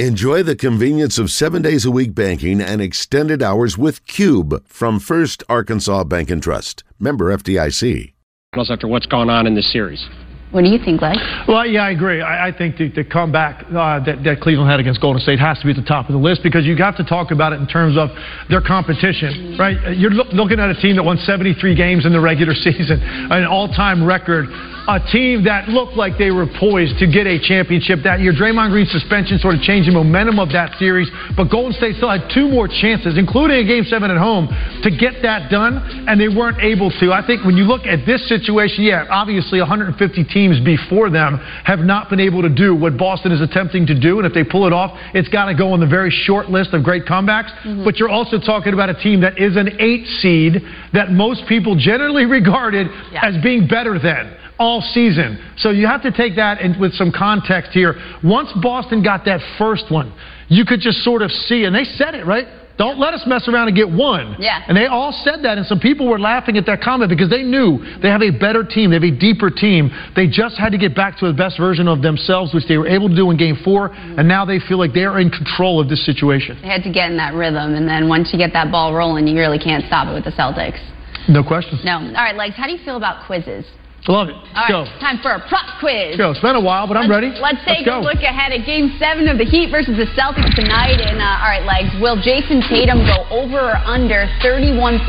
Enjoy the convenience of seven days a week banking and extended hours with Cube from First Arkansas Bank and Trust. Member FDIC. After what's gone on in this series. What do you think, Legs? Well, yeah, I agree. I, I think the, the comeback uh, that, that, Cleveland had against Golden State has to be at the top of the list because you have to talk about it in terms of their competition, right? You're lo- looking at a team that won 73 games in the regular season, an all-time record a team that looked like they were poised to get a championship that year. Draymond Green's suspension sort of changed the momentum of that series, but Golden State still had two more chances, including a game seven at home, to get that done, and they weren't able to. I think when you look at this situation, yeah, obviously 150 teams before them have not been able to do what Boston is attempting to do, and if they pull it off, it's got to go on the very short list of great comebacks. Mm-hmm. But you're also talking about a team that is an eight seed that most people generally regarded yeah. as being better than all season. So you have to take that in, with some context here. Once Boston got that first one, you could just sort of see, and they said it, right? Don't let us mess around and get one. Yeah. And they all said that, and some people were laughing at that comment because they knew they have a better team, they have a deeper team. They just had to get back to the best version of themselves, which they were able to do in Game 4, mm-hmm. and now they feel like they are in control of this situation. They had to get in that rhythm, and then once you get that ball rolling, you really can't stop it with the Celtics. No question. No. All right, Legs, how do you feel about quizzes? Love it. Let's All right, go. Time for a prop quiz. Go. It's been a while, but I'm let's, ready. Let's take let's a look ahead at Game 7 of the Heat versus the Celtics tonight. And, uh, all right, Legs, will Jayson Tatum go over or under 31.5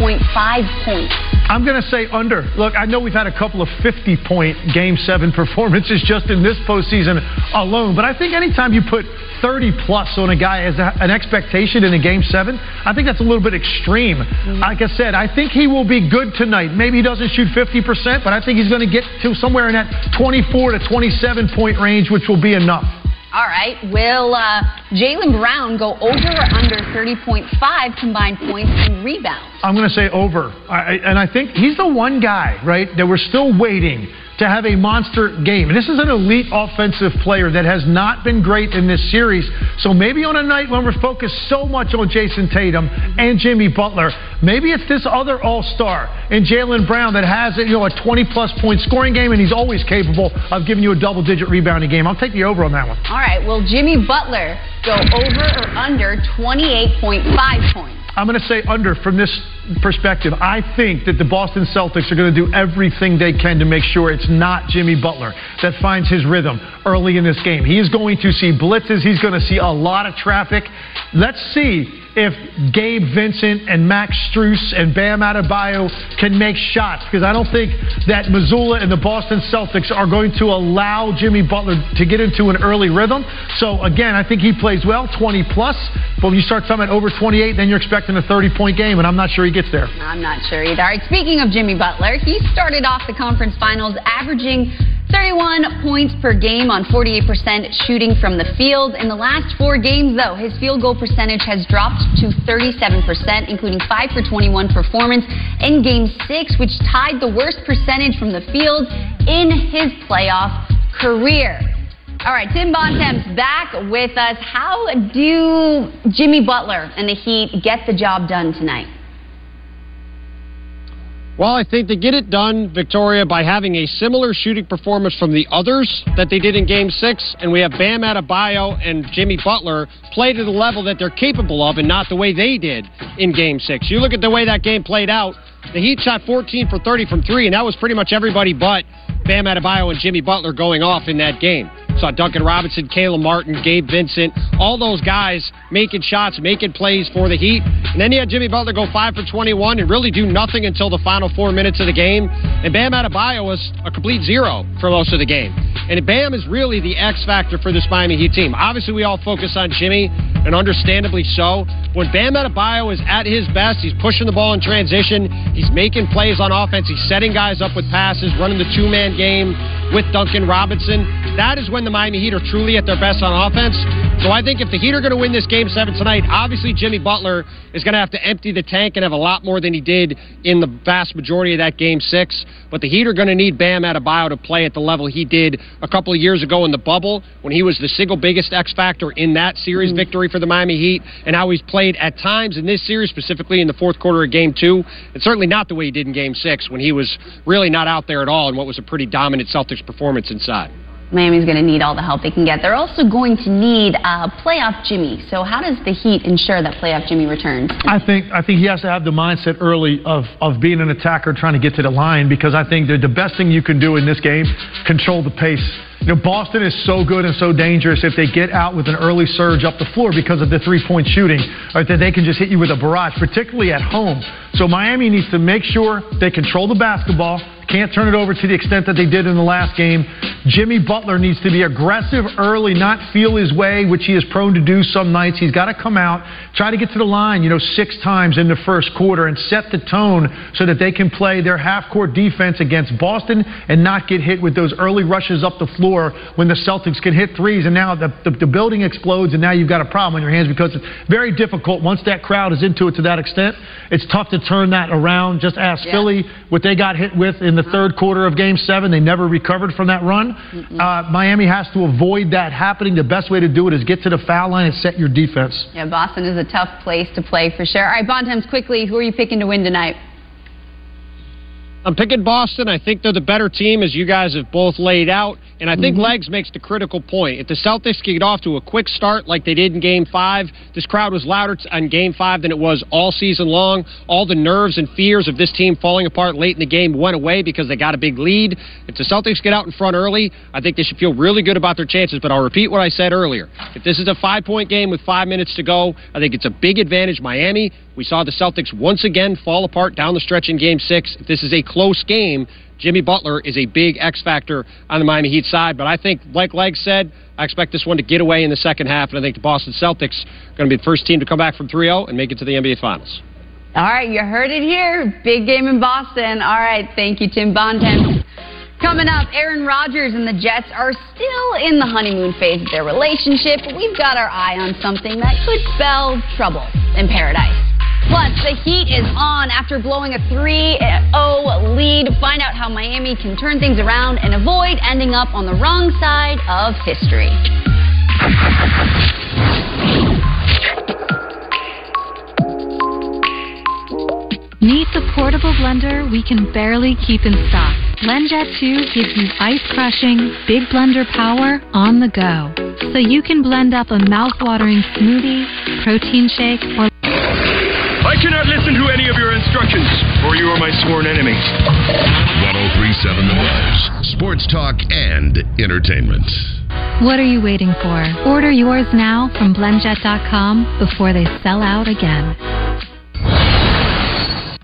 points? I'm going to say under. Look, I know we've had a couple of 50 point Game 7 performances just in this postseason alone, but I think anytime you put 30 plus on a guy as a, an expectation in a Game 7, I think that's a little bit extreme. Mm-hmm. Like I said, I think he will be good tonight. Maybe he doesn't shoot 50%, but I think he's going to get to somewhere in that 24 to 27 point range, which will be enough. All right. Will uh, Jaylen Brown go over or under 30.5 combined points and rebounds? I'm going to say over. I, and I think he's the one guy, right, that we're still waiting to have a monster game. And this is an elite offensive player that has not been great in this series. So maybe on a night when we're focused so much on Jayson Tatum and Jimmy Butler, maybe it's this other All Star in Jaylen Brown that has you know a 20 plus point scoring game, and he's always capable of giving you a double digit rebounding game. I'll take the over on that one. All right. Will Jimmy Butler go over or under 28.5 points? I'm going to say under from this perspective. I think that the Boston Celtics are going to do everything they can to make sure it's not Jimmy Butler that finds his rhythm early in this game. He is going to see blitzes, he's going to see a lot of traffic. Let's see if Gabe Vincent and Max Strus and Bam Adebayo can make shots because I don't think that Mazzulla and the Boston Celtics are going to allow Jimmy Butler to get into an early rhythm. So again, I think he plays well, 20 plus. But when you start talking over 28, then you're expecting a 30 point game, and I'm not sure he gets there. I'm not sure either. All right, speaking of Jimmy Butler, he started off the conference finals averaging 31 points per game on 48% shooting from the field. In the last four games, though, his field goal percentage has dropped to 37%, including 5 for 21 performance in game six, which tied the worst percentage from the field in his playoff career. All right, Tim Bontemps back with us. How do Jimmy Butler and the Heat get the job done tonight? Well, I think they get it done, Victoria, by having a similar shooting performance from the others that they did in Game 6. And we have Bam Adebayo and Jimmy Butler play to the level that they're capable of and not the way they did in Game 6. You look at the way that game played out, the Heat shot 14 for 30 from three, and that was pretty much everybody but Bam Adebayo and Jimmy Butler going off in that game. Saw Duncan Robinson, Caleb Martin, Gabe Vincent, all those guys making shots, making plays for the Heat. And then you had Jimmy Butler go 5 for 21 and really do nothing until the final four minutes of the game. And Bam Adebayo was a complete zero for most of the game. And Bam is really the X factor for this Miami Heat team. Obviously, we all focus on Jimmy, and understandably so. When Bam Adebayo is at his best, he's pushing the ball in transition, he's making plays on offense, he's setting guys up with passes, running the two-man game with Duncan Robinson. That is when the Miami Heat are truly at their best on offense. So I think if the Heat are going to win this game seven tonight, obviously Jimmy Butler is going to have to empty the tank and have a lot more than he did in the vast majority of that game six. But the Heat are going to need Bam Adebayo to play at the level he did a couple of years ago in the bubble when he was the single biggest X factor in that series mm-hmm. victory for the Miami Heat, and how he's played at times in this series, specifically in the fourth quarter of Game Two. And certainly not the way he did in Game Six when he was really not out there at all in what was a pretty dominant Celtics performance inside. Miami's going to need all the help they can get. They're also going to need uh, playoff Jimmy. So how does the Heat ensure that playoff Jimmy returns? I think I think he has to have the mindset early of, of being an attacker trying to get to the line because I think the, the best thing you can do in this game, control the pace. You know, Boston is so good and so dangerous if they get out with an early surge up the floor because of the three-point shooting, right, that they can just hit you with a barrage, particularly at home. So Miami needs to make sure they control the basketball, can't turn it over to the extent that they did in the last game. Jimmy Butler needs to be aggressive early, not feel his way, which he is prone to do some nights. He's got to come out, try to get to the line, you know, six times in the first quarter and set the tone so that they can play their half-court defense against Boston and not get hit with those early rushes up the floor when the Celtics can hit threes. And now the, the, the building explodes, and now you've got a problem on your hands because it's very difficult once that crowd is into it to that extent. It's tough to turn that around. Just ask yeah. Philly what they got hit with in the third quarter of Game 7. They never recovered from that run. Uh, Miami has to avoid that happening. The best way to do it is get to the foul line and set your defense. Yeah, Boston is a tough place to play for sure. All right, Bontemps, quickly, who are you picking to win tonight? I'm picking Boston. I think they're the better team, as you guys have both laid out. And I think mm-hmm. Legs makes the critical point. If the Celtics get off to a quick start like they did in Game 5, this crowd was louder on Game 5 than it was all season long. All the nerves and fears of this team falling apart late in the game went away because they got a big lead. If the Celtics get out in front early, I think they should feel really good about their chances. But I'll repeat what I said earlier. If this is a five point game with five minutes to go, I think it's a big advantage Miami. We saw the Celtics once again fall apart down the stretch in Game 6. If this is a close game, Jimmy Butler is a big X factor on the Miami Heat side. But I think, like Leg said, I expect this one to get away in the second half, and I think the Boston Celtics are going to be the first team to come back from 3 0 and make it to the NBA Finals. All right, you heard it here. Big game in Boston. All right, thank you, Tim Bontemps. Coming up, Aaron Rodgers and the Jets are still in the honeymoon phase of their relationship, we've got our eye on something that could spell trouble in paradise. Plus, the heat is on after blowing a 3-0 lead. To find out how Miami can turn things around and avoid ending up on the wrong side of history. Meet the portable blender we can barely keep in stock. BlendJet 2 gives you ice-crushing, big blender power on the go. So you can blend up a mouth-watering smoothie, protein shake, or I cannot listen to any of your instructions, for you are my sworn enemies. 1037 The Buzz. Sports talk and entertainment. What are you waiting for? Order yours now from blendjet.com before they sell out again.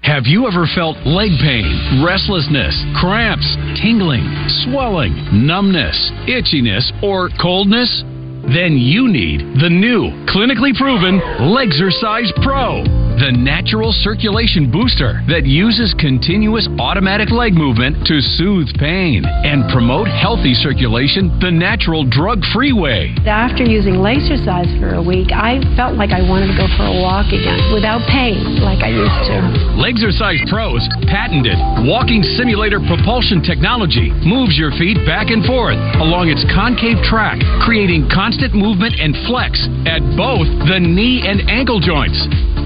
Have you ever felt leg pain, restlessness, cramps, tingling, swelling, numbness, itchiness, or coldness? Then you need the new, clinically proven Legzercise Pro the natural circulation booster that uses continuous automatic leg movement to soothe pain and promote healthy circulation the natural drug free way. After using Legzercise for a week, I felt like I wanted to go for a walk again without pain like I used to. Legzercise Pro's patented walking simulator propulsion technology moves your feet back and forth along its concave track, creating constant movement and flex at both the knee and ankle joints.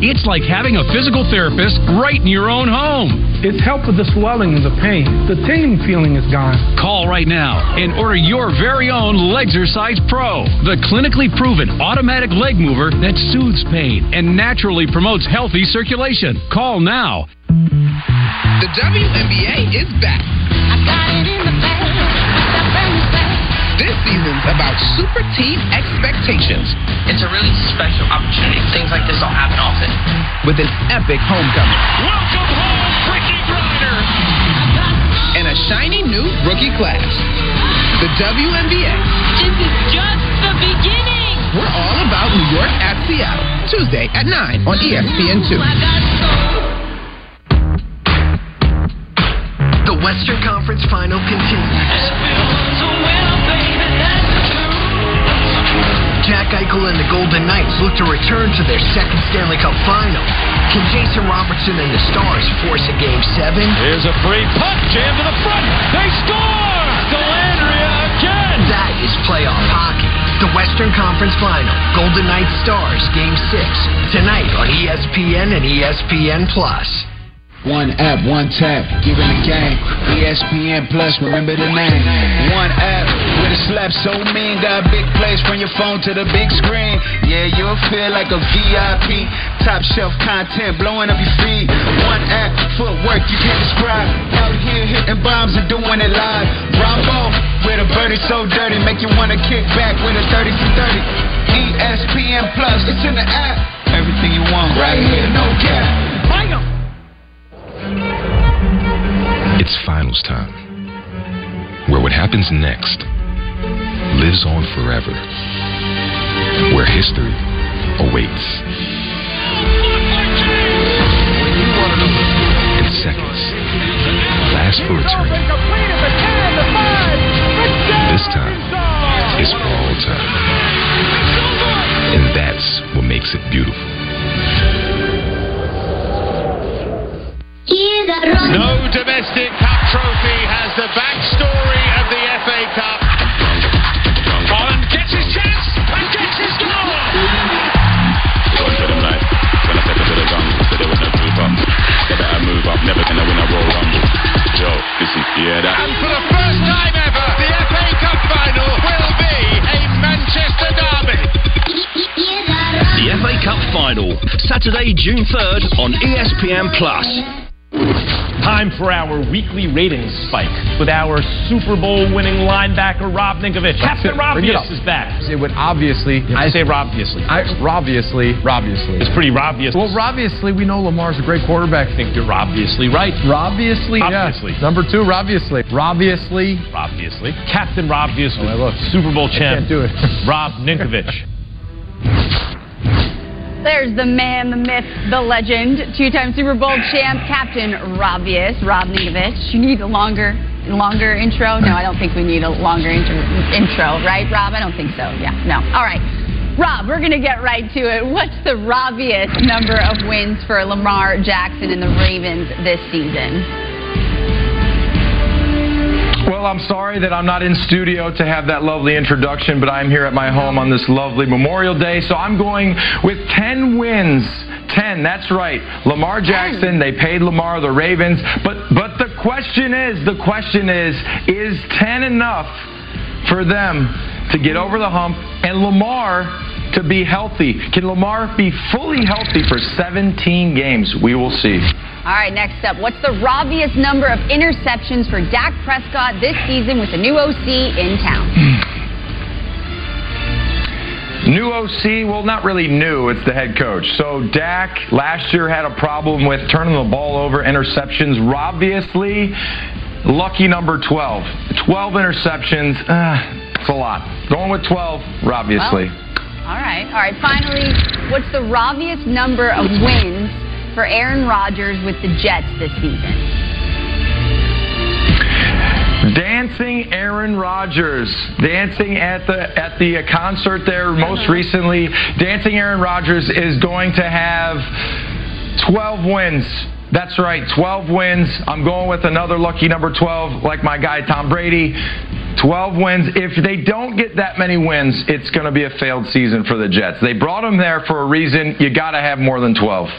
It's like having a physical therapist right in your own home. It's helped with the swelling and the pain. The tingling feeling is gone. Call right now and order your very own Legzercise Pro, the clinically proven automatic leg mover that soothes pain and naturally promotes healthy circulation. Call now. The WNBA is back. This season's about super team expectations. It's a really special opportunity. Things like this don't happen often. With an epic homecoming. Welcome home, Brittney Griner. And a shiny new rookie class. The WNBA. This is just the beginning. We're all about New York at Seattle. Tuesday at 9 on ESPN2. The Western Conference Final continues. Jack Eichel and the Golden Knights look to return to their second Stanley Cup final. Can Jason Robertson and the Stars force a Game 7? Here's a free puck, jam to the front. They score! Dellandrea again! That is playoff hockey. The Western Conference Final, Golden Knights Stars, Game 6, tonight on ESPN and ESPN+. Plus. One app, one tap, giving the game. ESPN Plus, remember the name. One app with a slap so mean, got big plays from your phone to the big screen. Yeah, you'll feel like a VIP. Top shelf content blowing up your feed. One app, footwork you can't describe. Out here hitting bombs and doing it live. Bravo, with a birdie so dirty, make you wanna kick back with a 30 for 30. ESPN Plus, it's in the app. Everything you want right here, no cap. It's finals time, where what happens next lives on forever, where history awaits. And seconds last for eternity. This time is for all time. And that's what makes it beautiful. No domestic cup trophy has the backstory of the FA Cup. Haaland gets his chance and gets his goal. Going to them like, when I step into the jungle, so there was no move up. They better move up, never gonna win a Royal Rumble. Yo, listen, yeah, that. And for the first time ever, the FA Cup final will be a Manchester derby. The FA Cup final, Saturday, June 3rd on ESPN Plus. Time for our weekly ratings spike with our Super Bowl winning linebacker Rob Ninkovich. Captain Robius is back. It would obviously. I say Robviously. I, obviously, obviously. It's pretty obvious. Well, obviously, we know Lamar's a great quarterback. I think you're obviously right. Obviously, Obviously. yes. Number two, obviously. Obviously. Obviously. Captain Robviously. Oh, look. Super Bowl I champ. can't do it. Rob Ninkovich. There's the man, the myth, the legend, two-time Super Bowl champ, Captain Robius, Rob Ninkovich. You need a longer, longer intro? No, I don't think we need a longer intro, intro, right, Rob? I don't think so. Yeah, no. All right. Rob, we're going to get right to it. What's the Robius number of wins for Lamar Jackson and the Ravens this season? Well, I'm sorry that I'm not in studio to have that lovely introduction, but I'm here at my home on this lovely Memorial Day. So I'm going with 10 wins. 10, that's right. Lamar Jackson, they paid Lamar the Ravens. But but the question is, the question is, is 10 enough for them to get over the hump and Lamar to be healthy? Can Lamar be fully healthy for 17 games? We will see. All right, next up, what's the Robius number of interceptions for Dak Prescott this season with the new OC in town? New OC, well, not really new. It's the head coach. So Dak last year had a problem with turning the ball over, interceptions. Obviously, lucky number 12. 12 interceptions, uh, it's a lot. Going with 12, obviously. All right, all right. Finally, what's the Robius number of wins for Aaron Rodgers with the Jets this season? Dancing Aaron Rodgers, dancing at the at the concert there most uh-huh. recently. Dancing Aaron Rodgers is going to have 12 wins. That's right, 12 wins. I'm going with another lucky number 12, like my guy Tom Brady. 12 wins. If they don't get that many wins, it's going to be a failed season for the Jets. They brought him there for a reason. You got to have more than 12.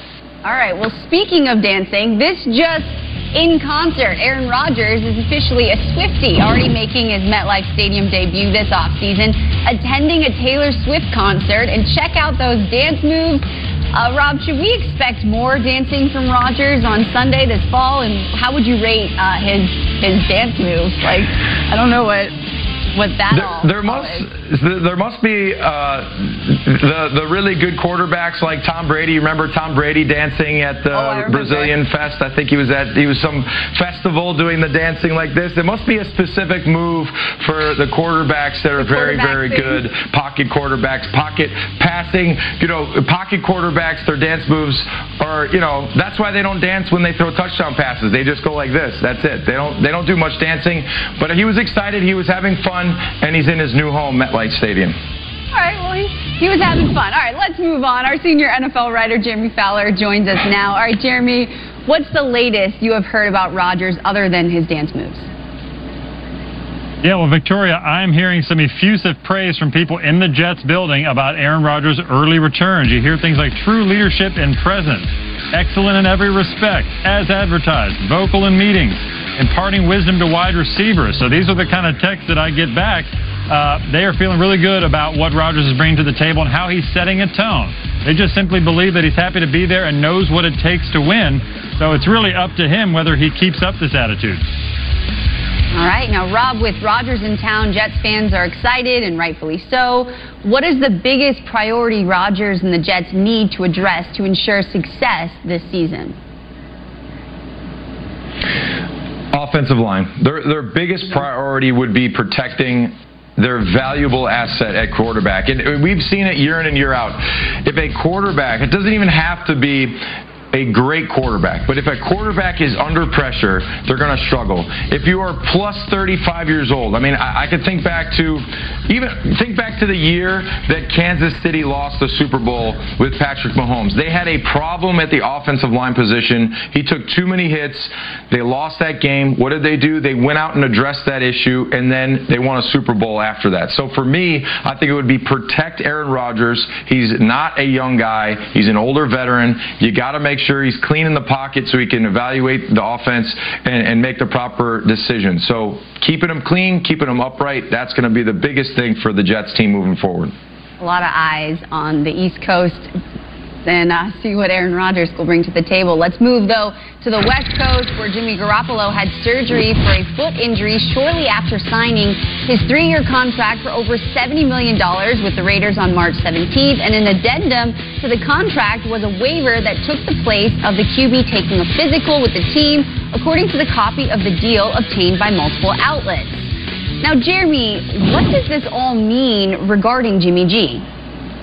All right, well, speaking of dancing, this just in concert. Aaron Rodgers is officially a Swiftie, already making his MetLife Stadium debut this offseason, attending a Taylor Swift concert, and check out those dance moves. Uh, Rob, should we expect more dancing from Rodgers on Sunday this fall? And how would you rate uh, his his dance moves? Like, I don't know what what that all. There, there must there must be uh, the the really good quarterbacks like Tom Brady. Remember Tom Brady dancing at the Oh, Brazilian Fest? I think he was at he was some festival doing the dancing like this. There must be a specific move for the quarterbacks that are very very good pocket quarterbacks, pocket passing. You know, pocket quarterbacks. Their dance moves are you know that's why they don't dance when they throw touchdown passes. They just go like this. That's it. They don't they don't do much dancing. But he was excited. He was having fun, and he's in his new home, MetLife Stadium. All right, well, he, he was having fun. All right, let's move on. Our senior NFL writer, Jeremy Fowler, joins us now. All right, Jeremy, what's the latest you have heard about Rodgers other than his dance moves? Yeah, well, Victoria, I'm hearing some effusive praise from people in the Jets building about Aaron Rodgers' early returns. You hear things like true leadership and presence. excellent in every respect, as advertised, vocal in meetings, imparting wisdom to wide receivers. So these are the kind of texts that I get back. Uh, they are feeling really good about what Rodgers is bringing to the table and how he's setting a tone. They just simply believe that he's happy to be there and knows what it takes to win. So it's really up to him whether he keeps up this attitude. All right, now Rob, with Rodgers in town, Jets fans are excited and rightfully so. What is the biggest priority Rodgers and the Jets need to address to ensure success this season? Offensive line. Their, their biggest priority would be protecting their valuable asset at quarterback. And we've seen it year in and year out. If a quarterback, it doesn't even have to be a great quarterback. But if a quarterback is under pressure, they're going to struggle. If you are plus 35 years old, I mean, I, I could think back to even think back to the year that Kansas City lost the Super Bowl with Patrick Mahomes. They had a problem at the offensive line position. He took too many hits. They lost that game. What did they do? They went out and addressed that issue, and then they won a Super Bowl after that. So for me, I think it would be protect Aaron Rodgers. He's not a young guy. He's an older veteran. You got to make sure he's clean in the pocket so he can evaluate the offense and, and make the proper decision. So keeping him clean, keeping him upright, that's going to be the biggest thing for the Jets team moving forward. A lot of eyes on the East Coast and uh, see what Aaron Rodgers will bring to the table. Let's move, though, to the West Coast, where Jimmy Garoppolo had surgery for a foot injury shortly after signing his three year contract for over $70 million with the Raiders on March 17th. And an addendum to the contract was a waiver that took the place of the QB taking a physical with the team, according to the copy of the deal obtained by multiple outlets. Now, Jeremy, what does this all mean regarding Jimmy G?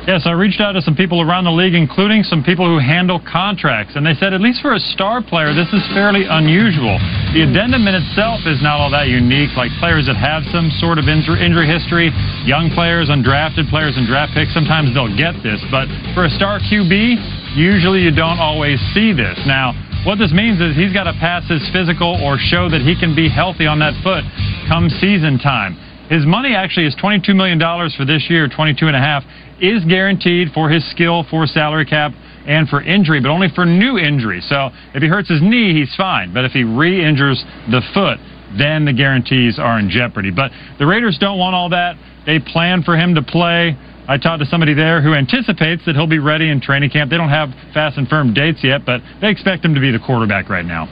Yes, I reached out to some people around the league, including some people who handle contracts, and they said, at least for a star player, this is fairly unusual. The addendum in itself is not all that unique, like players that have some sort of injury history, young players, undrafted players, and draft picks, sometimes they'll get this. But for a star QB, usually you don't always see this. Now, what this means is he's got to pass his physical or show that he can be healthy on that foot come season time. His money actually is $22 million for this year, 22 and a half, is guaranteed for his skill, for salary cap, and for injury, but only for new injury. So if he hurts his knee, he's fine. But if he re-injures the foot, then the guarantees are in jeopardy. But the Raiders don't want all that. They plan for him to play. I talked to somebody there who anticipates that he'll be ready in training camp. They don't have fast and firm dates yet, but they expect him to be the quarterback right now.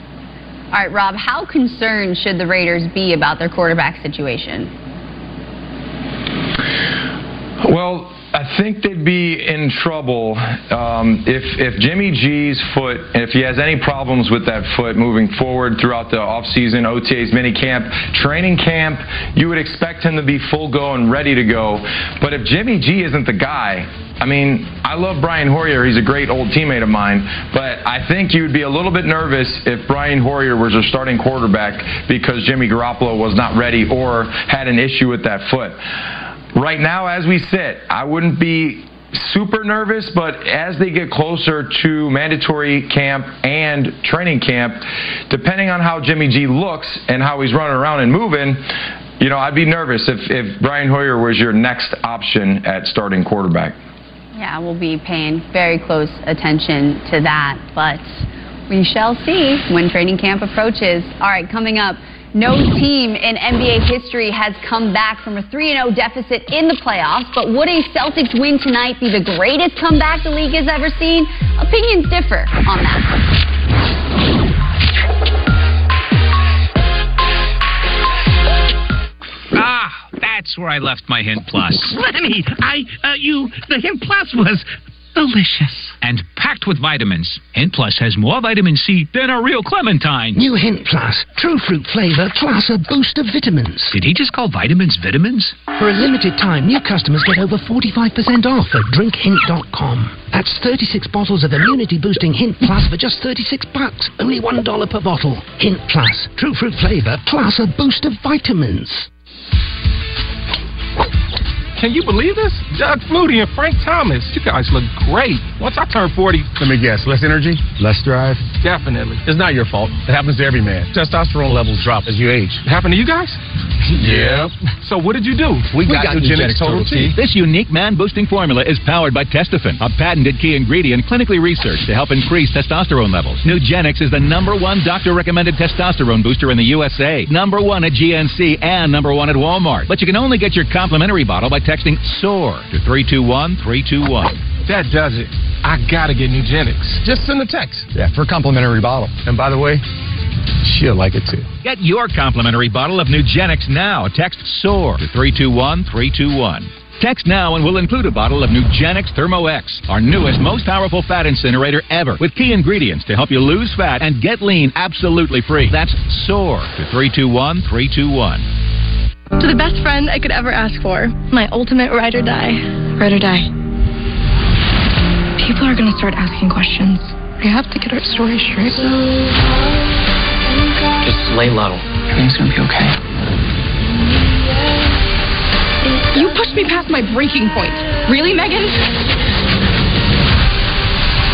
All right, Rob, how concerned should the Raiders be about their quarterback situation? Well, I think they'd be in trouble um, if if Jimmy G's foot, if he has any problems with that foot moving forward throughout the offseason, OTAs, mini camp, training camp, you would expect him to be full go and ready to go. But if Jimmy G isn't the guy, I mean, I love Brian Hoyer. He's a great old teammate of mine. But I think you'd be a little bit nervous if Brian Hoyer was your starting quarterback because Jimmy Garoppolo was not ready or had an issue with that foot. Right now, as we sit, I wouldn't be super nervous, but as they get closer to mandatory camp and training camp, depending on how Jimmy G looks and how he's running around and moving, you know, I'd be nervous if, if Brian Hoyer was your next option at starting quarterback. Yeah, we'll be paying very close attention to that, but we shall see when training camp approaches. All right, coming up. No team in NBA history has come back from a 3 0 deficit in the playoffs, but would a Celtics win tonight be the greatest comeback the league has ever seen? Opinions differ on that. Ah, that's where I left my Hint Plus. Lenny, I, uh, you, the Hint Plus was delicious. And packed with vitamins. Hint Plus has more vitamin C than a real clementine. New Hint Plus, true fruit flavor plus a boost of vitamins. Did he just call vitamins vitamins? For a limited time, new customers get over 45% off at drinkhint.com. That's 36 bottles of immunity boosting Hint Plus for just 36 bucks. Only $1 per bottle. Hint Plus, true fruit flavor plus a boost of vitamins. Can you believe this? Doug Flutie and Frank Thomas. You guys look great. Once I turn 40. Let me guess. Less energy? Less drive? Definitely. It's not your fault. It happens to every man. Testosterone levels drop as you age. It happened to you guys? Yeah. So what did you do? We, got, got Nugenix Total T. This unique man-boosting formula is powered by Testofen, a patented key ingredient clinically researched to help increase testosterone levels. Nugenix is the number one doctor-recommended testosterone booster in the USA, number one at GNC, and number one at Walmart. But you can only get your complimentary bottle by texting SOAR to 321-321. That does it. I gotta get Nugenix. Just send a text. Yeah, for a complimentary bottle. And by the way, she'll like it too. Get your complimentary bottle of Nugenix now. Text SOAR to 321-321. Text now and we'll include a bottle of Nugenix Thermo X, our newest, most powerful fat incinerator ever, with key ingredients to help you lose fat and get lean absolutely free. That's SOAR to 321-321. To the best friend I could ever ask for, my ultimate ride or die. Ride or die. People are gonna start asking questions. We have to get our story straight. Just lay low. Everything's gonna be okay. You pushed me past my breaking point. Really, Megan?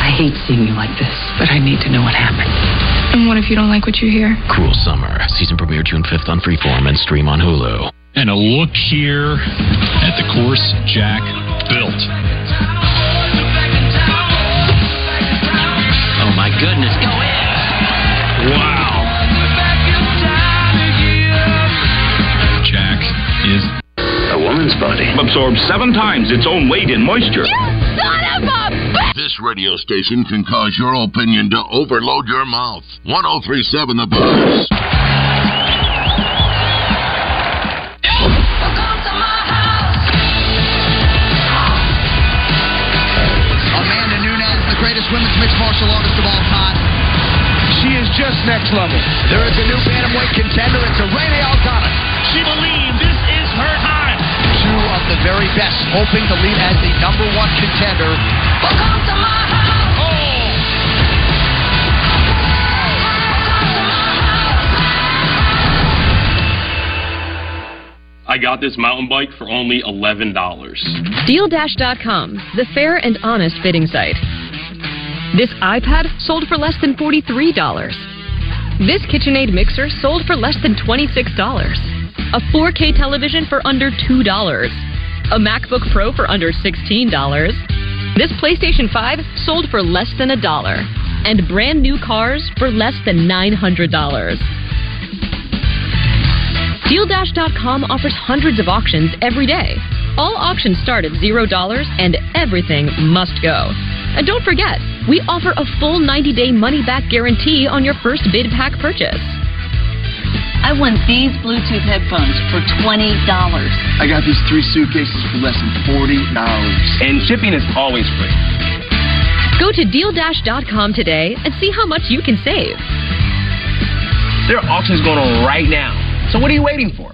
I hate seeing you like this, but I need to know what happened. And what if you don't like what you hear? Cruel Summer. Season premiere June 5th on Freeform and stream on Hulu. And a look here at the course Jack built. Oh my goodness, go in! Wow. Jack is A woman's body Absorbs seven times its own weight in moisture. You Son of a bitch! This radio station can cause your opinion to overload your mouth. 1037 The Buzz. Amanda Nunes, the greatest women's mixed martial artist of all time. She is just next level. There is a new bantamweight contender. It's Irene Aldana. She believes this is her time. Two of the very best, hoping to lead as the number one contender. I got this mountain bike for only $11. DealDash.com, the fair and honest bidding site. This iPad sold for less than $43. This KitchenAid mixer sold for less than $26. A 4K television for under $2. A MacBook Pro for under $16. This PlayStation 5 sold for less than a dollar. And brand new cars for less than $900. DealDash.com offers hundreds of auctions every day. All auctions start at $0 and everything must go. And don't forget, we offer a full 90 day money back guarantee on your first bid pack purchase. I won these Bluetooth headphones for $20. I got these three suitcases for less than $40. And shipping is always free. Go to DealDash.com today and see how much you can save. There are auctions going on right now. So what are you waiting for?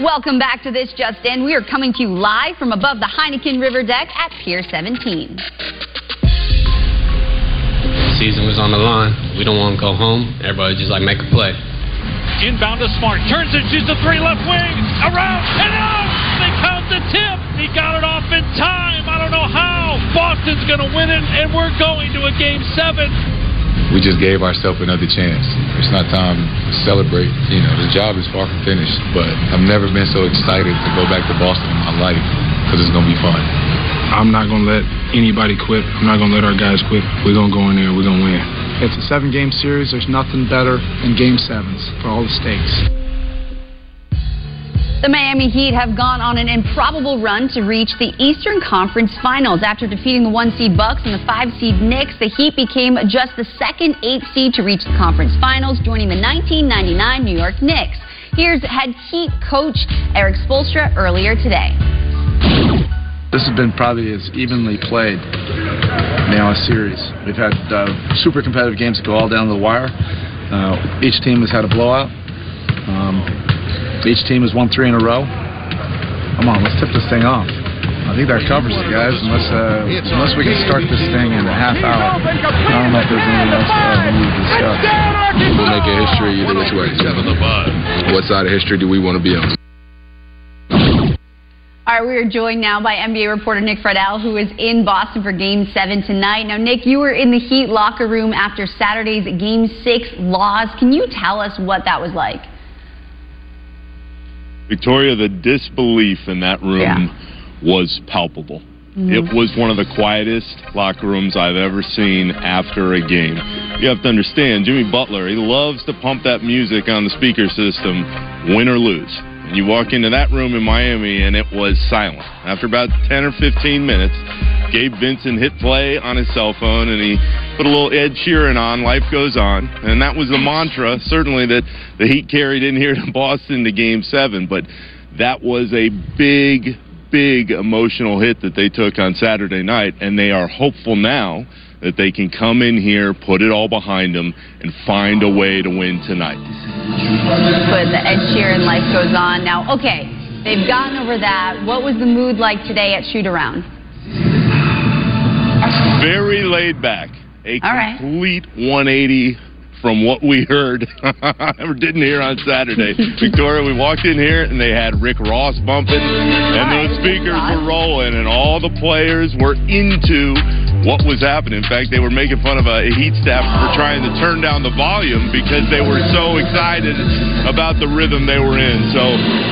Welcome back to this Just In. We are coming to you live from above the Heineken River deck at Pier 17. Season was on the line. We don't want to go home. Everybody just like make a play. Inbound to Smart. Turns it. Shoots the three left wing. Around and out. They count the tip. He got it off in time. I don't know how. Boston's going to win it, and we're going to a game seven. we just gave ourselves another chance. It's not time to celebrate. You know, the job is far from finished, but I've never been so excited to go back to Boston in my life because it's going to be fun. I'm not going to let anybody quit. I'm not going to let our guys quit. We're going to go in there. We're going to win. It's a seven game series. There's nothing better than game sevens for all the stakes. The Miami Heat have gone on an improbable run to reach the Eastern Conference Finals. After defeating the one seed Bucks and the five seed Knicks, the Heat became just the second eight seed to reach the conference finals, joining the 1999 New York Knicks. Here's head Heat coach Erik Spoelstra earlier today. This has been probably as evenly played now a series. We've had uh, super competitive games that go all down to the wire. Uh, each team has had a blowout. Um, each team has won three in a row. Come on, let's tip this thing off. I think that covers it, guys. Unless uh, unless we can start this thing in a half hour, I don't know if there's anything else uh, we need to discuss. We'll make a history either which way. What side of history do we want to be on? Right, we are joined now by NBA reporter Nick Friedel, who is in Boston for Game 7 tonight. Now, Nick, you were in the Heat locker room after Saturday's Game 6 loss. Can you tell us what that was like? Victoria, the disbelief in that room Yeah. was palpable. Mhm. It was one of the quietest locker rooms I've ever seen after a game. You have to understand, Jimmy Butler, he loves to pump that music on the speaker system, win or lose. You walk into that room in Miami, and it was silent. After about 10 or 15 minutes, Gabe Vincent hit play on his cell phone, and he put a little Ed Sheeran on, Life Goes On. And that was the mantra, certainly, that the Heat carried in here to Boston to Game 7. But that was a big, big emotional hit that they took on Saturday night, and they are hopeful now that they can come in here, put it all behind them, and find a way to win tonight. But the Ed Sheeran life goes on. Now, okay, they've gotten over that. What was the mood like today at shoot around? Very laid back. A right. complete 180 from what we heard or didn't hear on Saturday. Victoria, we walked in here and they had Rick Ross bumping, and those speakers were rolling, and all the players were into what was happening. In fact, they were making fun of a Heat staff for trying to turn down the volume because they were so excited about the rhythm they were in. So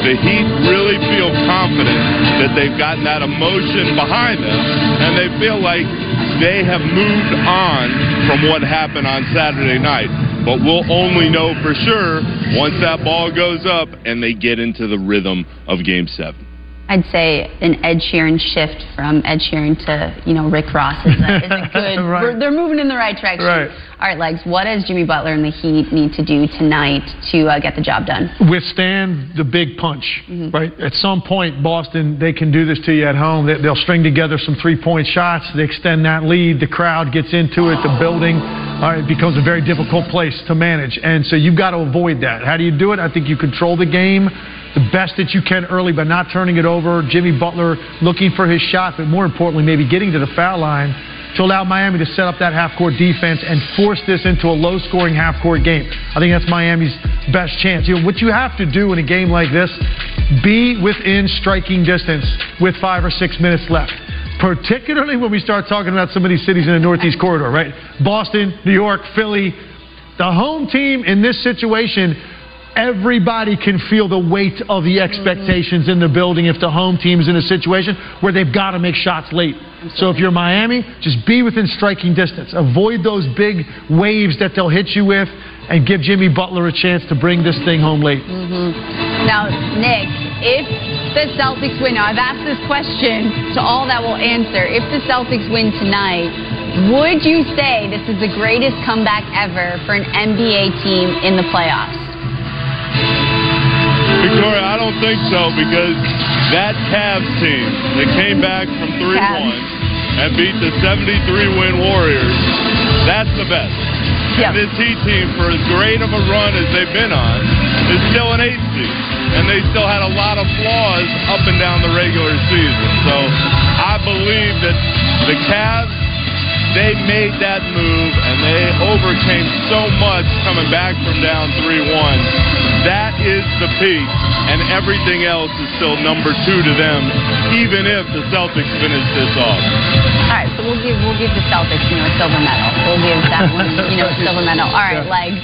the Heat really feel confident that they've gotten that emotion behind them, and they feel like they have moved on from what happened on Saturday night. But we'll only know for sure once that ball goes up and they get into the rhythm of Game 7. I'd say an Ed Sheeran shift from Ed Sheeran to, you know, Rick Ross is a, is a good. Right. we're- They're moving in the right direction. Right. All right, Legs, what does Jimmy Butler and the Heat need to do tonight to uh, get the job done? withstand the big punch, Mm-hmm. right? At some point, Boston, they can do this to you at home. They, they'll string together some three-point shots. They extend that lead. The crowd gets into it. The building uh, it becomes a very difficult place to manage. And so you've got to avoid that. How do you do it? I think you control the game the best that you can early by not turning it over. Jimmy Butler looking for his shot, but more importantly, maybe getting to the foul line to allow Miami to set up that half-court defense and force this into a low-scoring half-court game. I think that's Miami's best chance. You know, what you have to do in a game like this, be within striking distance with five or six minutes left. Particularly when we start talking about some of these cities in the Northeast corridor, right? Boston, New York, Philly. The home team in this situation everybody can feel the weight of the expectations in the building if the home team is in a situation where they've got to make shots late. So if you're Miami, just be within striking distance. Avoid those big waves that they'll hit you with and give Jimmy Butler a chance to bring this thing home late. hmm Now, Nick, if the Celtics win, I've asked this question to all that will answer. If the Celtics win tonight, would you say this is the greatest comeback ever for an NBA team in the playoffs? Victoria, I don't think so because that Cavs team that came back from 3 1 and beat the 73 win Warriors, that's the best. And this Heat team, for as great of a run as they've been on, is still an eight seed. And they still had a lot of flaws up and down the regular season. So I believe that the Cavs, they made that move and they overcame so much coming back from down 3 1. That is the peak, and everything else is still number two to them, even if the Celtics finish this off. All right, so we'll give we'll give the Celtics, you know, a silver medal. We'll give that one, you know, a silver medal. All right, legs.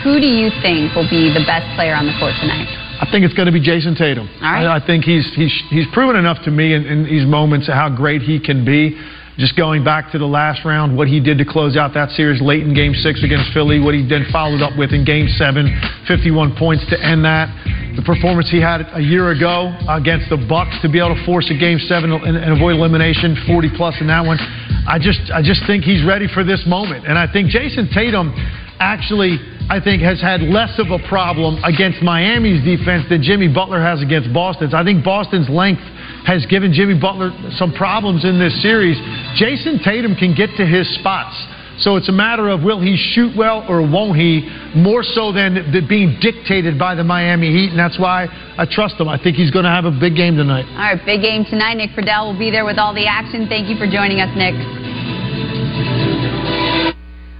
Who do you think will be the best player on the court tonight? I think it's going to be Jayson Tatum. All right. I, I think he's he's he's proven enough to me in, in these moments how great he can be. Just going back to the last round, what he did to close out that series late in Game Six against Philly, what he then followed up with in Game Seven, 51 points to end that. The performance he had a year ago against the Bucks to be able to force a Game Seven and, avoid elimination, 40 plus in that one. I just I just think he's ready for this moment, and I think Jayson Tatum actually, I think, has had less of a problem against Miami's defense than Jimmy Butler has against Boston's. I think Boston's length has given Jimmy Butler some problems in this series. Jayson Tatum can get to his spots. So it's a matter of will he shoot well or won't he, more so than being dictated by the Miami Heat, and that's why I trust him. I think he's going to have a big game tonight. All right, big game tonight. Nick Friedel will be there with all the action. Thank you for joining us, Nick.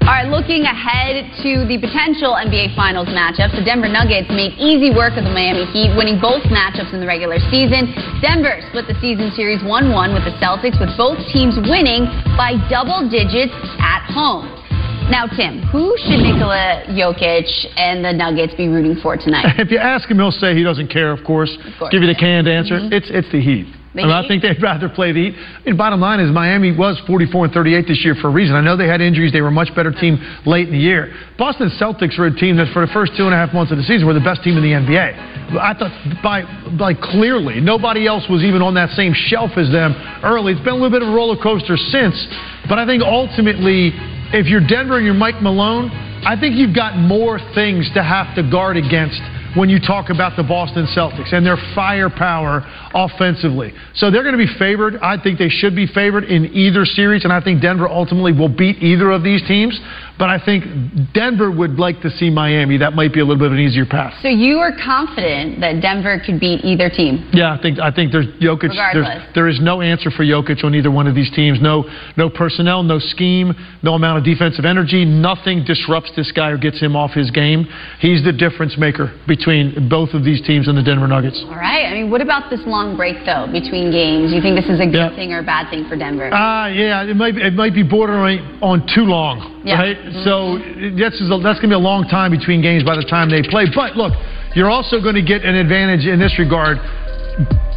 All right, looking ahead to the potential NBA Finals matchups. The Denver Nuggets made easy work of the Miami Heat, winning both matchups in the regular season. Denver split the season series 1 1 with the Celtics, with both teams winning by double digits at home. Now, Tim, who should Nikola Jokic and the Nuggets be rooting for tonight? If you ask him, he'll say he doesn't care, of course. Of course, Give you the canned answer. Mhm. It's it's the Heat. Mean, I think they'd rather play the Heat. I mean, bottom line is Miami was 44 and 38 this year for a reason. I know they had injuries. They were a much better team late in the year. Boston Celtics were a team that for the first two and a half months of the season were the best team in the NBA. I thought by like clearly nobody else was even on that same shelf as them early. It's been a little bit of a roller coaster since, but I think ultimately, if you're Denver and you're Mike Malone, I think you've got more things to have to guard against when you talk about the Boston Celtics and their firepower offensively. So they're going to be favored. I think they should be favored in either series, and I think Denver ultimately will beat either of these teams. But I think Denver would like to see Miami. That might be a little bit of an easier path. So you are confident that Denver could beat either team? Yeah, I think I think there's Jokic. There's, there is no answer for Jokic on either one of these teams. No, no personnel, no scheme, no amount of defensive energy. Nothing disrupts this guy or gets him off his game. He's the difference maker between both of these teams and the Denver Nuggets. All right. I mean, what about this long break though between games? You think this is a good thing or a bad thing for Denver? Ah, yeah, it might be, it might be bordering on too long, Yeah. right? So that's that's going to be a long time between games by the time they play. But look, you're also going to get an advantage in this regard.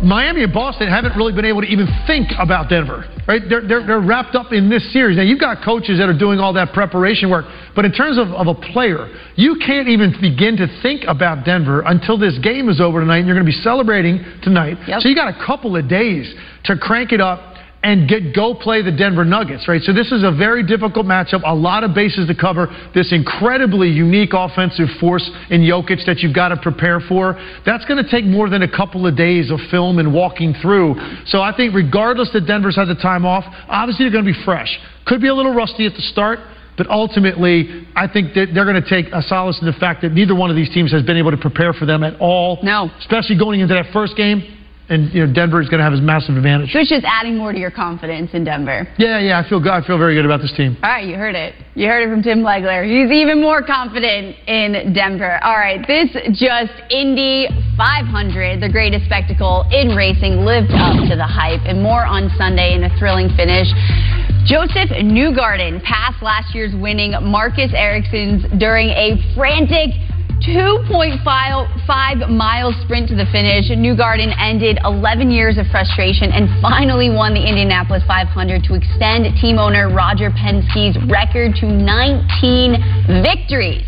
Miami and Boston haven't really been able to even think about Denver, right? They're, they're, they're wrapped up in this series. Now, you've got coaches that are doing all that preparation work, but in terms of, of a player, you can't even begin to think about Denver until this game is over tonight, and you're going to be celebrating tonight. So you got a couple of days to crank it up and get go play the Denver Nuggets, right? So this is a very difficult matchup, a lot of bases to cover. This incredibly unique offensive force in Jokic that you've got to prepare for. That's going to take more than a couple of days of film and walking through. So I think regardless that Denver's had the time off, obviously they're going to be fresh. Could be a little rusty at the start. But ultimately, I think that they're going to take a solace in the fact that neither one of these teams has been able to prepare for them at all. No. Especially going into that first game. And you know, Denver is going to have his massive advantage. So it's just adding more to your confidence in Denver. Yeah, yeah, I feel good. I feel very good about this team. All right, you heard it. You heard it from Tim Legler. He's even more confident in Denver. All right, this just Indy 500, the greatest spectacle in racing, lived up to the hype, and more on Sunday in a thrilling finish. Josef Newgarden passed last year's winning Marcus Ericsson's during a frantic 2.5 mile sprint to the finish. Newgarden ended 11 years of frustration and finally won the Indianapolis 500 to extend team owner Roger Penske's record to 19 victories.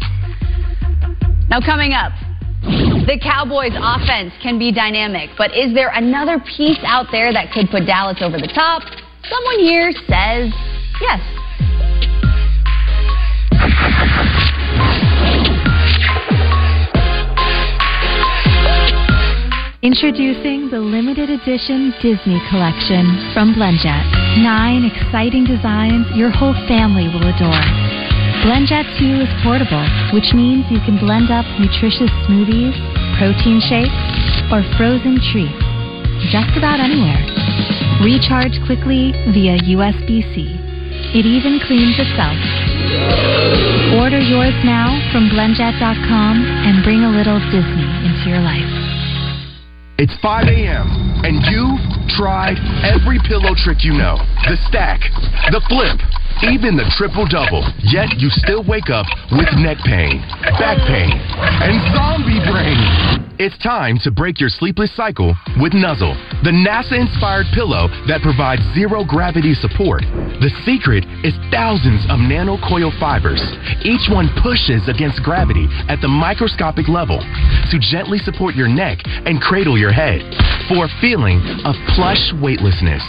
Now, coming up, the Cowboys' offense can be dynamic, but is there another piece out there that could put Dallas over the top? Someone here says yes. Introducing the limited edition Disney collection from Blendjet. Nine exciting designs your whole family will adore. Blendjet 2 is portable, which means you can blend up nutritious smoothies, protein shakes, or frozen treats just about anywhere. Recharge quickly via USB C. It even cleans itself. Order yours now from blendjet.com and bring a little Disney into your life. It's 5 a.m. and you've tried every pillow trick you know. The stack, the flip, even the triple double. Yet you still wake up with neck pain, back pain, and zombie brain. It's time to break your sleepless cycle with Nuzzle, the NASA-inspired pillow that provides zero gravity support. The secret is thousands of nanocoil fibers. Each one pushes against gravity at the microscopic level to gently support your neck and cradle your head for a feeling of plush weightlessness.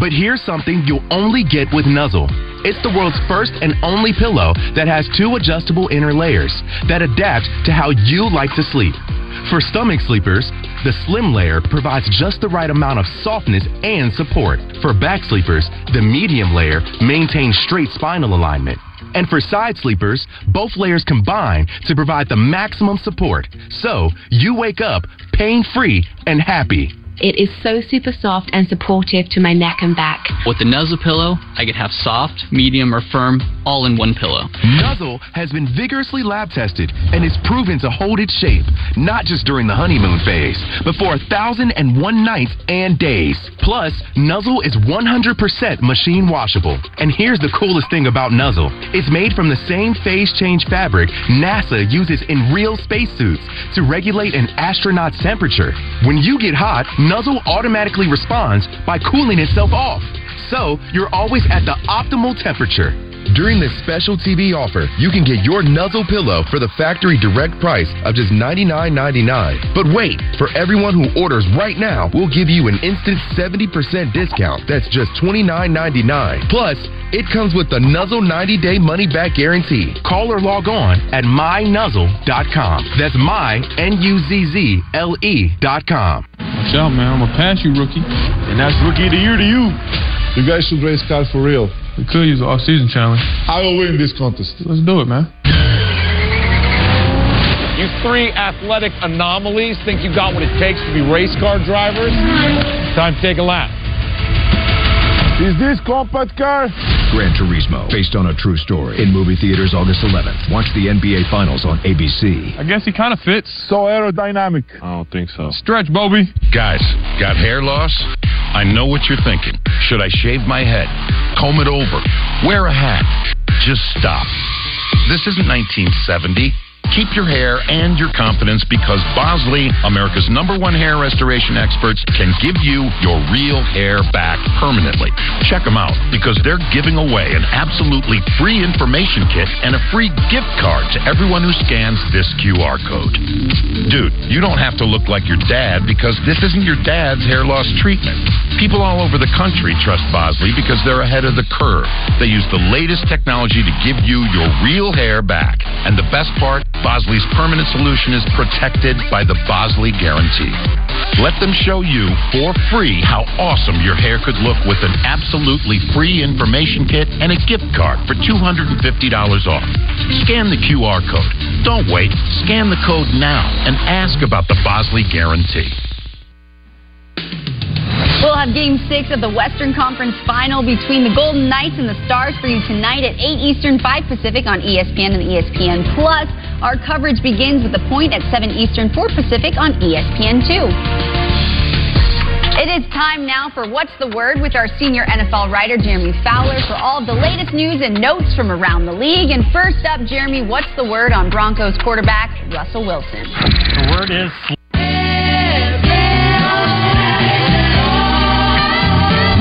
But here's something you'll only get with Nuzzle. It's the world's first and only pillow that has two adjustable inner layers that adapt to how you like to sleep. For stomach sleepers, the slim layer provides just the right amount of softness and support. For back sleepers, the medium layer maintains straight spinal alignment. And for side sleepers, both layers combine to provide the maximum support. So you wake up pain free and happy. It is so super soft and supportive to my neck and back. With the Nuzzle pillow, I can have soft, medium, or firm all in one pillow. Nuzzle has been vigorously lab tested and is proven to hold its shape, not just during the honeymoon phase, but for a thousand and one nights and days. Plus, Nuzzle is 100% machine washable. And here's the coolest thing about Nuzzle it's made from the same phase change fabric NASA uses in real spacesuits to regulate an astronaut's temperature. When you get hot, Nuzzle automatically responds by cooling itself off. So, you're always at the optimal temperature. During this special TV offer, you can get your Nuzzle pillow for the factory direct price of just $99.99. But wait, for everyone who orders right now, we'll give you an instant 70% discount. That's just $29.99. Plus, it comes with the Nuzzle 90 day money back guarantee. Call or log on at mynuzzle.com. That's my, N U Z Z L E.com. Watch out, man. I'm going to pass you, rookie. And that's rookie of the year to you. You guys should race cars for real. We could use an off-season challenge. I will win this contest. Let's do it, man. You three athletic anomalies think you got what it takes to be race car drivers? Time to take a lap. Is this compact car? Gran Turismo, based on a true story. In movie theaters August 11th. Watch the NBA Finals on ABC. I guess he kind of fits. So aerodynamic. I don't think so. Stretch, Bobby. Guys, got hair loss? I know what you're thinking. Should I shave my head? Comb it over? Wear a hat? Just stop. This isn't 1970. Keep your hair and your confidence because Bosley, America's number one hair restoration experts, can give you your real hair back permanently. Check them out because they're giving away an absolutely free information kit and a free gift card to everyone who scans this QR code. Dude, you don't have to look like your dad because this isn't your dad's hair loss treatment. People all over the country trust Bosley because they're ahead of the curve. They use the latest technology to give you your real hair back. And the best part, Bosley's permanent solution is protected by the Bosley Guarantee. Let them show you for free how awesome your hair could look with an absolutely free information kit and a gift card for $250 off. Scan the QR code. Don't wait. Scan the code now and ask about the Bosley Guarantee. We'll have game six of the Western Conference final between the Golden Knights and the Stars for you tonight at 8 Eastern, 5 Pacific on ESPN and ESPN Plus. Our coverage begins with the point at 7 Eastern, 4 Pacific on E ESPN2. It is time now for What's the Word with our senior NFL writer, Jeremy Fowler, for all of the latest news and notes from around the league. And first up, Jeremy, what's the word on Broncos quarterback, Russell Wilson? The word is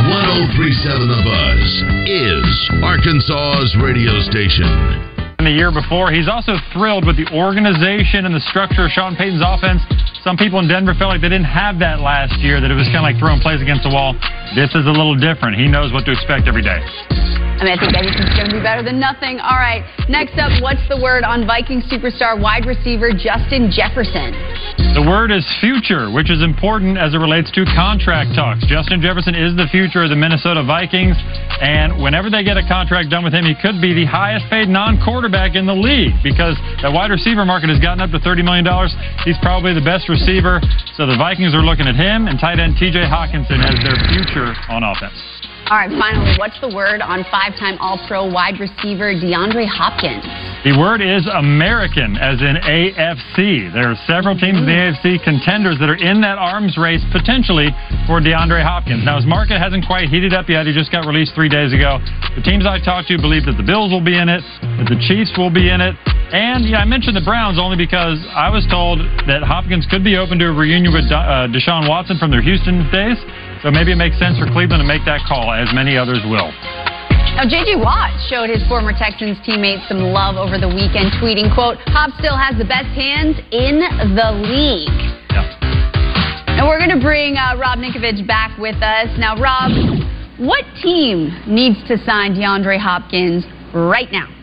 1037 The Buzz is Arkansas's radio station. The year before. He's also thrilled with the organization and the structure of Sean Payton's offense. Some people in Denver felt like they didn't have that last year, that it was kind of like throwing plays against the wall. This is a little different. He knows what to expect every day. I mean, I think anything's going to be better than nothing. All right, next up, what's the word on Viking superstar wide receiver Justin Jefferson? The word is future, which is important as it relates to contract talks. Justin Jefferson is the future of the Minnesota Vikings, and whenever they get a contract done with him, he could be the highest paid non quarterback in the league because the wide receiver market has gotten up to $30 million. He's probably the best receiver, so the Vikings are looking at him and tight end TJ Hockenson as their future on offense. All right, finally, what's the word on five time All Pro wide receiver DeAndre Hopkins? The word is American, as in AFC. There are several teams in the AFC contenders that are in that arms race potentially for DeAndre Hopkins. Now, his market hasn't quite heated up yet. He just got released three days ago. The teams I talked to believe that the Bills will be in it, that the Chiefs will be in it. And yeah, I mentioned the Browns only because I was told that Hopkins could be open to a reunion with uh, Deshaun Watson from their Houston days. So maybe it makes sense for Cleveland to make that call, as many others will. Now, J.J. Watt showed his former Texans teammates some love over the weekend, tweeting, quote, Hop still has the best hands in the league. Yeah. And we're going to bring uh, Rob Ninkovich back with us. Now, Rob, what team needs to sign DeAndre Hopkins right now?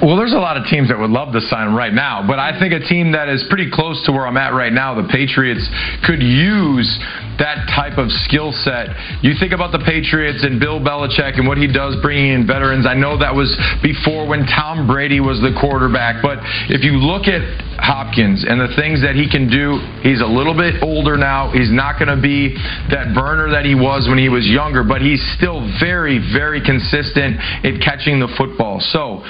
Well, there's a lot of teams that would love to sign him right now, but I think a team that is pretty close to where I'm at right now, the Patriots, could use that type of skill set. You think about the Patriots and Bill Belichick and what he does bringing in veterans. I know that was before when Tom Brady was the quarterback, but if you look at Hopkins and the things that he can do, he's a little bit older now. He's not going to be that burner that he was when he was younger, but he's still very, very consistent at catching the football. So,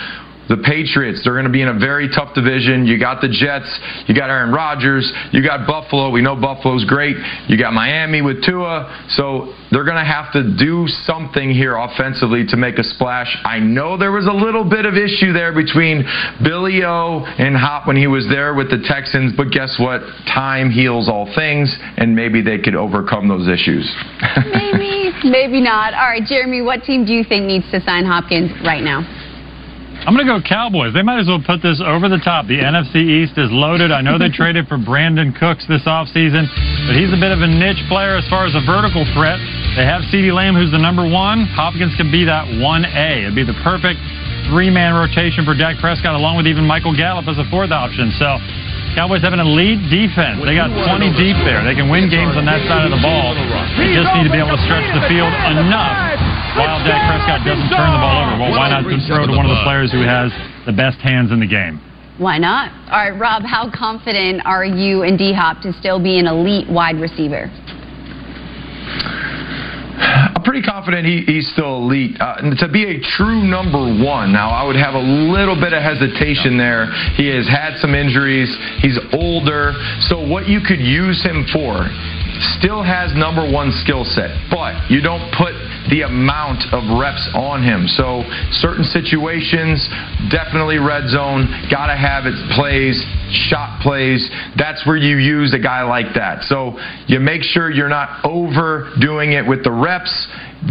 the Patriots, they're going to be in a very tough division. You got the Jets, you got Aaron Rodgers, you got Buffalo. We know Buffalo's great. You got Miami with Tua. So they're going to have to do something here offensively to make a splash. I know there was a little bit of issue there between Billy O and Hop when he was there with the Texans, but guess what? Time heals all things, and maybe they could overcome those issues. maybe, maybe not. All right, Jeremy, what team do you think needs to sign Hopkins right now? I'm going to go Cowboys. They might as well put this over the top. The NFC East is loaded. I know they traded for Brandin Cooks this offseason, but he's a bit of a niche player as far as a vertical threat. They have CeeDee Lamb, who's the number one. Hopkins can be that 1A. It'd be the perfect three man rotation for Dak Prescott, along with even Michael Gallup as a fourth option. So Cowboys have an elite defense. They got 20 deep there. They can win games on that side of the ball. They just need to be able to stretch the field enough while Dak Prescott doesn't turn the ball over. Well, why not throw to one of the players who has the best hands in the game? Why not? All right, Rob, how confident are you in D Hop to still be an elite wide receiver? I'm pretty confident he, he's still elite. Uh, to be a true number one, now I would have a little bit of hesitation there. He has had some injuries. He's older. So what you could use him for still has number one skill set, but you don't put the amount of reps on him. So certain situations, definitely red zone, gotta have it plays, shot plays. That's where you use a guy like that. So you make sure you're not overdoing it with the reps.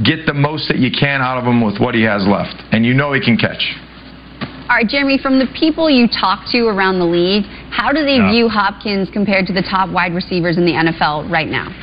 Get the most that you can out of him with what he has left, and you know he can catch. All right, Jeremy, from the people you talk to around the league, how do they yeah. view Hopkins compared to the top wide receivers in the NFL right now?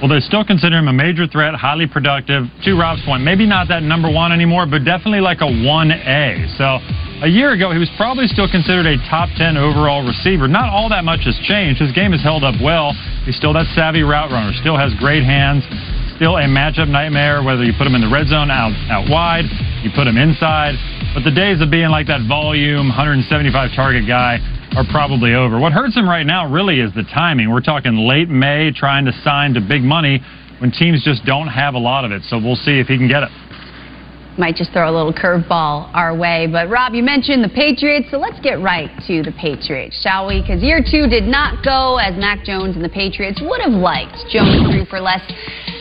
Well, they still consider him a major threat, highly productive. To Rob's point, maybe not that number one anymore, but definitely like a 1A. So a year ago, he was probably still considered a top 10 overall receiver. Not all that much has changed. His game has held up well. He's still that savvy route runner, still has great hands, still a matchup nightmare, whether you put him in the red zone out, out wide, you put him inside. But the days of being like that volume, 175 target guy are probably over. What hurts him right now really is the timing. We're talking late May trying to sign to big money when teams just don't have a lot of it. So we'll see if he can get it. Might just throw a little curveball our way. But Rob, you mentioned the Patriots, so let's get right to the Patriots, shall we? Because year two did not go as Mac Jones and the Patriots would have liked. Jones threw for less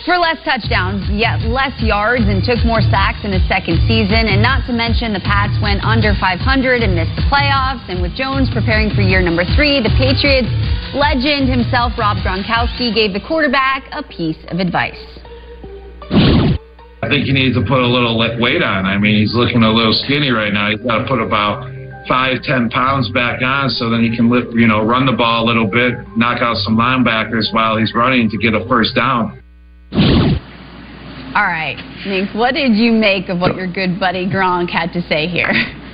for less touchdowns, yet less yards, and took more sacks in his second season. And not to mention, the Pats went under 500 and missed the playoffs. And with Jones preparing for year number three, the Patriots legend himself, Rob Gronkowski, gave the quarterback a piece of advice. I think he needs to put a little weight on. I mean, he's looking a little skinny right now. He's got to put about five, ten pounds back on so then he can lift, you know, run the ball a little bit, knock out some linebackers while he's running to get a first down. All right, Nick, what did you make of what your good buddy Gronk had to say here?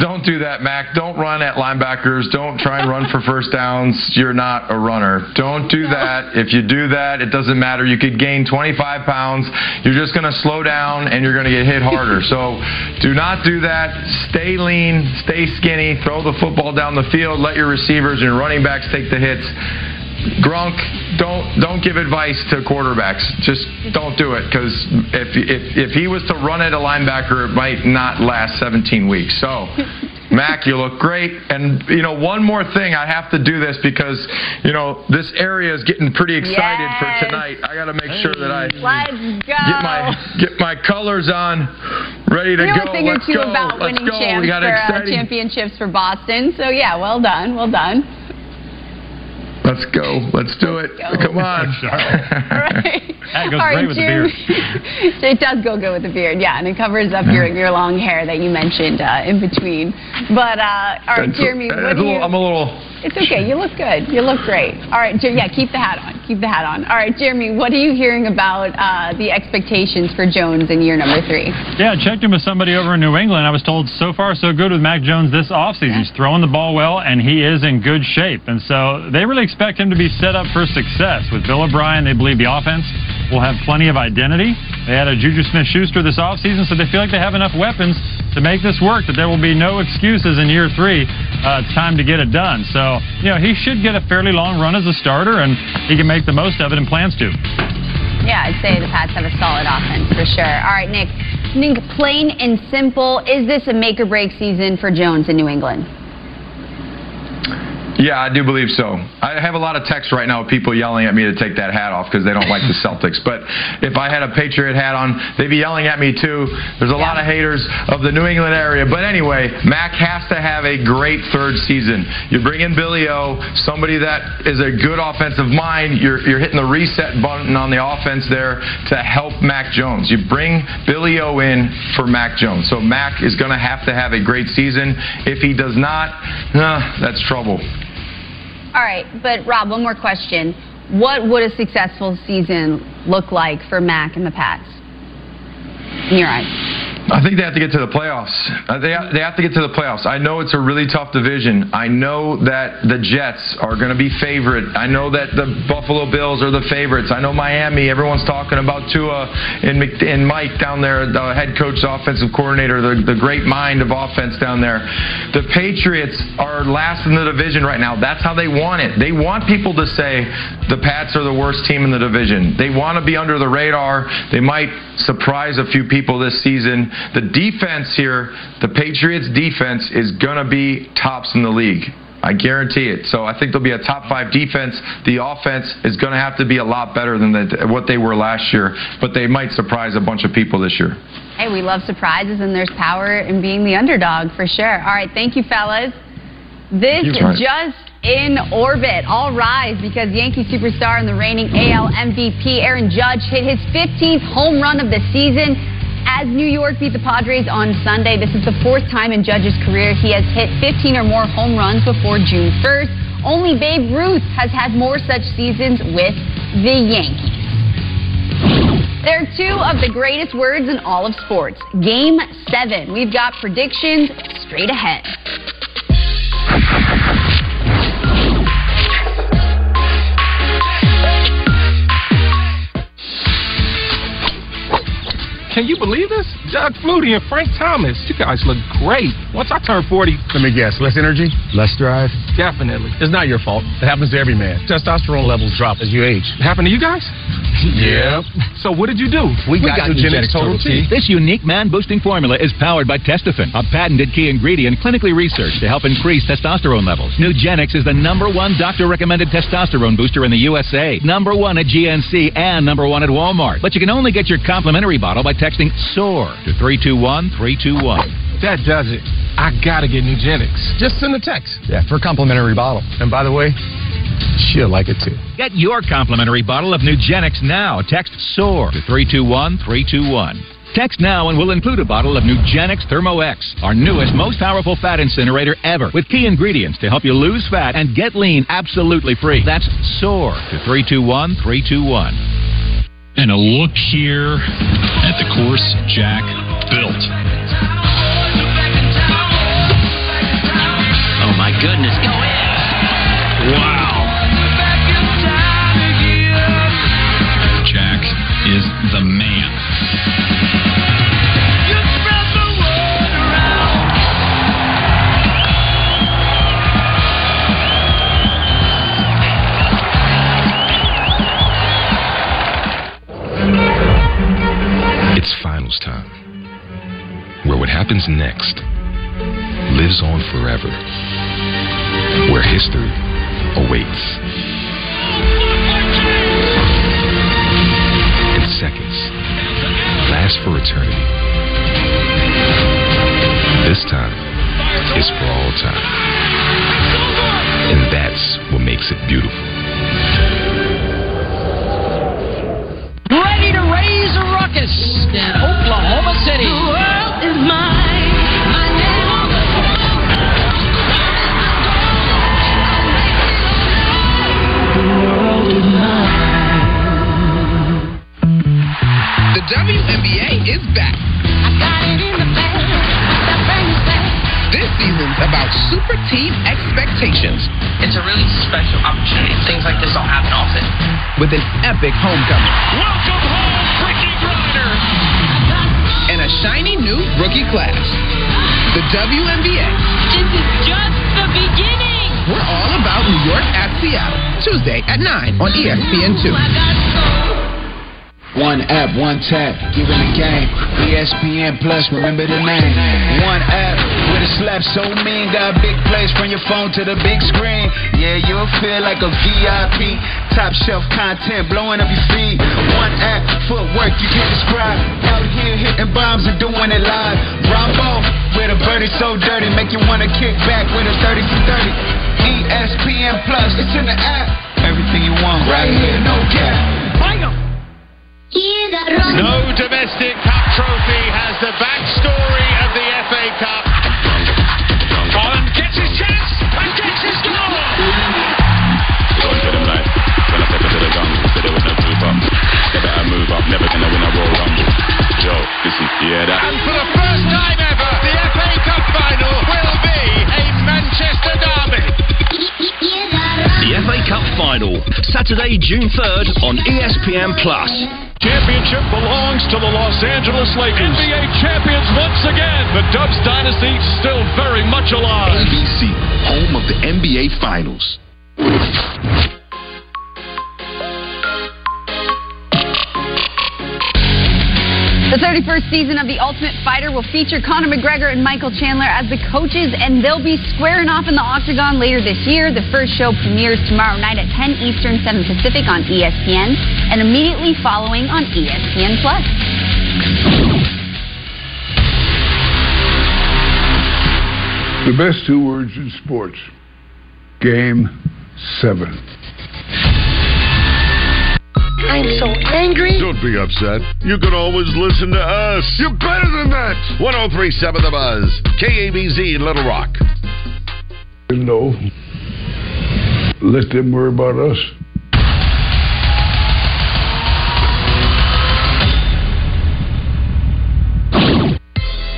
Don't do that, Mac. Don't run at linebackers. Don't try and run for first downs. You're not a runner. Don't do that. If you do that, it doesn't matter. You could gain 25 pounds. You're just going to slow down and you're going to get hit harder. So do not do that. Stay lean, stay skinny, throw the football down the field, let your receivers and your running backs take the hits. Gronk, don't don't give advice to quarterbacks. Just don't do it because if, if if he was to run at a linebacker, it might not last 17 weeks. So. Mac, you look great. And, you know, one more thing. I have to do this because, you know, this area is getting pretty excited yes. for tonight. I got to make sure that I Let's go. get my get my colors on, ready to you go. know a thing Let's or two go. about Let's winning go. champs for, uh, championships for Boston. So, yeah, well done. Well done. Let's go. Let's do it. Come on. right. That goes great with Jim. the beard. it does go good with the beard, yeah, and it covers up your, your long hair that you mentioned uh, in between. But uh, all right, That's- Jeremy, that's what a do you? little- I'm a little. It's okay. You look good. You look great. All right, Jer- yeah, keep the hat on. Keep the hat on. All right, Jeremy, what are you hearing about uh, the expectations for Jones in year number three? Yeah, I checked in with somebody over in New England. I was told so far so good with Mac Jones this offseason. He's throwing the ball well, and he is in good shape. And so they really expect him to be set up for success. With Bill O'Brien, they believe the offense will have plenty of identity. They had a Juju Smith-Schuster this offseason, so they feel like they have enough weapons to make this work, that there will be no excuses in year three. Uh, it's time to get it done. So, you know, he should get a fairly long run as a starter, and he can make the most of it and plans to. Yeah, I'd say the Pats have a solid offense for sure. All right, Nick. Nick, plain and simple, is this a make or break season for Jones in New England? Yeah, I do believe so. I have a lot of texts right now of people yelling at me to take that hat off because they don't like the Celtics. But if I had a Patriot hat on, they'd be yelling at me too. There's a lot of haters of the New England area. But anyway, Mac has to have a great third season. You bring in Billy O, somebody that is a good offensive mind. You're, you're hitting the reset button on the offense there to help Mac Jones. You bring Billy O in for Mac Jones. So Mac is going to have to have a great season. If he does not, uh, that's trouble. All right, but Rob, one more question. What would a successful season look like for Mac and the Pats? In your eyes. I think they have to get to the playoffs. Uh, they, they have to get to the playoffs. I know it's a really tough division. I know that the Jets are going to be favorite. I know that the Buffalo Bills are the favorites. I know Miami. Everyone's talking about Tua and, and Mike down there, the head coach, offensive coordinator, the, the great mind of offense down there. The Patriots are last in the division right now. That's how they want it. They want people to say the Pats are the worst team in the division. They want to be under the radar. They might surprise a few people this season. The defense here, the Patriots defense is going to be tops in the league. I guarantee it. So I think there'll be a top five defense. The offense is going to have to be a lot better than the, what they were last year, but they might surprise a bunch of people this year. Hey, we love surprises, and there's power in being the underdog for sure. All right, thank you, fellas. This just in orbit. All rise because Yankee superstar and the reigning AL MVP Aaron Judge hit his 15th home run of the season as New York beat the Padres on Sunday. This is the fourth time in Judge's career he has hit 15 or more home runs before June 1st. Only Babe Ruth has had more such seasons with the Yankees. There are two of the greatest words in all of sports. Game seven. We've got predictions straight ahead. Can you believe this? Doug Flutie and Frank Thomas. You guys look great. Once I turn 40. Let me guess. Less energy? Less drive? Definitely. It's not your fault. It happens to every man. Testosterone levels drop as you age. It happened to you guys? yeah. So what did you do? We, got, got Nugenix Total T. This unique man-boosting formula is powered by Testofen, a patented key ingredient clinically researched to help increase testosterone levels. Nugenix is the number one doctor-recommended testosterone booster in the USA, number one at GNC, and number one at Walmart. But you can only get your complimentary bottle by texting SOAR to 321-321. That does it. I gotta get Nugenix. Just send a text. Yeah, for a complimentary bottle. And by the way, she'll like it too. Get your complimentary bottle of Nugenix now. Text SOAR to 321-321. Text now and we'll include a bottle of Nugenix Thermo X, our newest, most powerful fat incinerator ever, with key ingredients to help you lose fat and get lean absolutely free. That's SOAR to 321-321. And a look here at the course Jack built. Oh my goodness. Wow. Finals time, where what happens next lives on forever, where history awaits. And seconds last for eternity. This time is for all time. And that's what makes it beautiful. Special opportunity. Things like this don't happen often. With an epic homecoming. Welcome home, Brittney Griner. And a shiny new rookie class. The WNBA. This is just the beginning. We're all about New York at Seattle. Tuesday at 9 on E ESPN2. One app, one tap, giving the game. ESPN Plus, remember the name. One app with a slap so mean, got big plays from your phone to the big screen. Yeah, you'll feel like a VIP. Top shelf content blowing up your feed. One app, footwork you can't describe. Out here hitting bombs and doing it live. Rambo with a birdie so dirty, make you wanna kick back with a 30 for 30. ESPN Plus, it's in the app. Everything you want right here, no cap. No domestic cup trophy has the backstory of the FA Cup. Haaland gets his chance and gets his goal. Listen, you hear that? And for the first time ever, the FA Cup final will be a Manchester derby. The FA Cup Final, Saturday, June 3rd on ESPN Plus. Championship belongs to the Los Angeles Lakers. NBA champions once again. The Dubs dynasty still very much alive. ABC, home of the NBA Finals. The 31st season of The Ultimate Fighter will feature Conor McGregor and Michael Chandler as the coaches, and they'll be squaring off in the octagon later this year. The first show premieres tomorrow night at 10 Eastern, 7 Pacific on ESPN, and immediately following on ESPN Plus. The best two words in sports. Game seven. I'm so angry. Don't be upset. You can always listen to us. You're better than that. 1037 The Buzz. KABZ in Little Rock. No. Let them worry about us.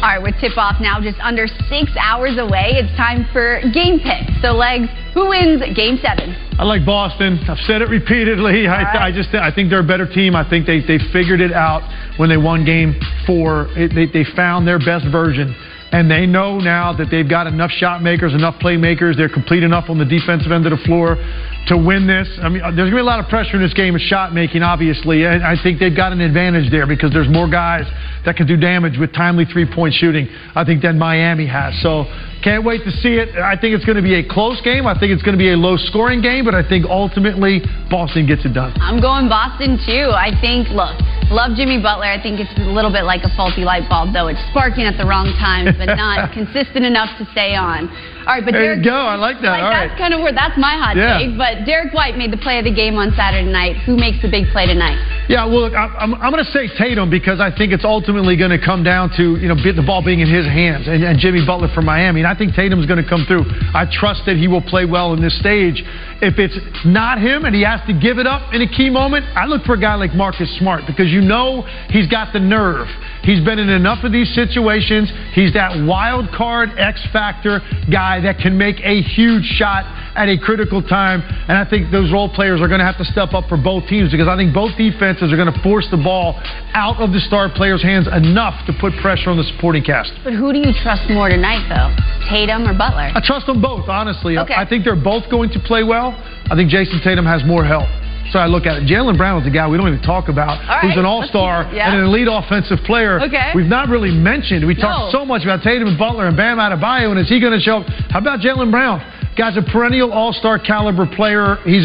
All right, with tip off now just under six hours away, it's time for game picks. So, Legs, who wins game seven? I like Boston. I've said it repeatedly. I, right. I just I think they're a better team. I think they, they figured it out when they won Game Four. It, they they found their best version, and they know now that they've got enough shot makers, enough playmakers. They're complete enough on the defensive end of the floor to win this. I mean, there's gonna be a lot of pressure in this game of shot making, obviously, and I think they've got an advantage there because there's more guys that can do damage with timely three-point shooting. I think than Miami has. So can't wait to see it. I think it's going to be a close game. I think it's going to be a low-scoring game, but I think ultimately Boston gets it done. I'm going Boston too. I think, look, love Jimmy Butler. I think it's a little bit like a faulty light bulb, though. It's sparking at the wrong times, but not consistent enough to stay on. All right, but there Derek, you go. I like that. Like, All that's right. kind of where that's my hot Yeah. take. But Derrick White made the play of the game on Saturday night. Who makes the big play tonight? Yeah, well, look, I- I'm, I'm going to say Tatum because I think it's ultimately going to come down to you know the ball being in his hands and, and Jimmy Butler from Miami, and I think Tatum's going to come through. I trust that he will play well in this stage. If it's not him and he has to give it up in a key moment, I look for a guy like Marcus Smart because you know he's got the nerve. He's been in enough of these situations. He's that wild card X factor guy that can make a huge shot at a critical time. And I think those role players are going to have to step up for both teams because I think both defenses are going to force the ball out of the star players' hands enough to put pressure on the supporting cast. But who do you trust more tonight, though? Tatum or Butler? I trust them both, honestly. Okay. I think they're both going to play well. I think Jayson Tatum has more help. So I look at it. Jaylen Brown is a guy we don't even talk about, All who's right, an all-star yeah. and an elite offensive player. Okay. We've not really mentioned. We talked No. so much about Tatum and Butler and Bam Adebayo, and is he going to show? up? How about Jaylen Brown? Guy's a perennial all-star caliber player. He's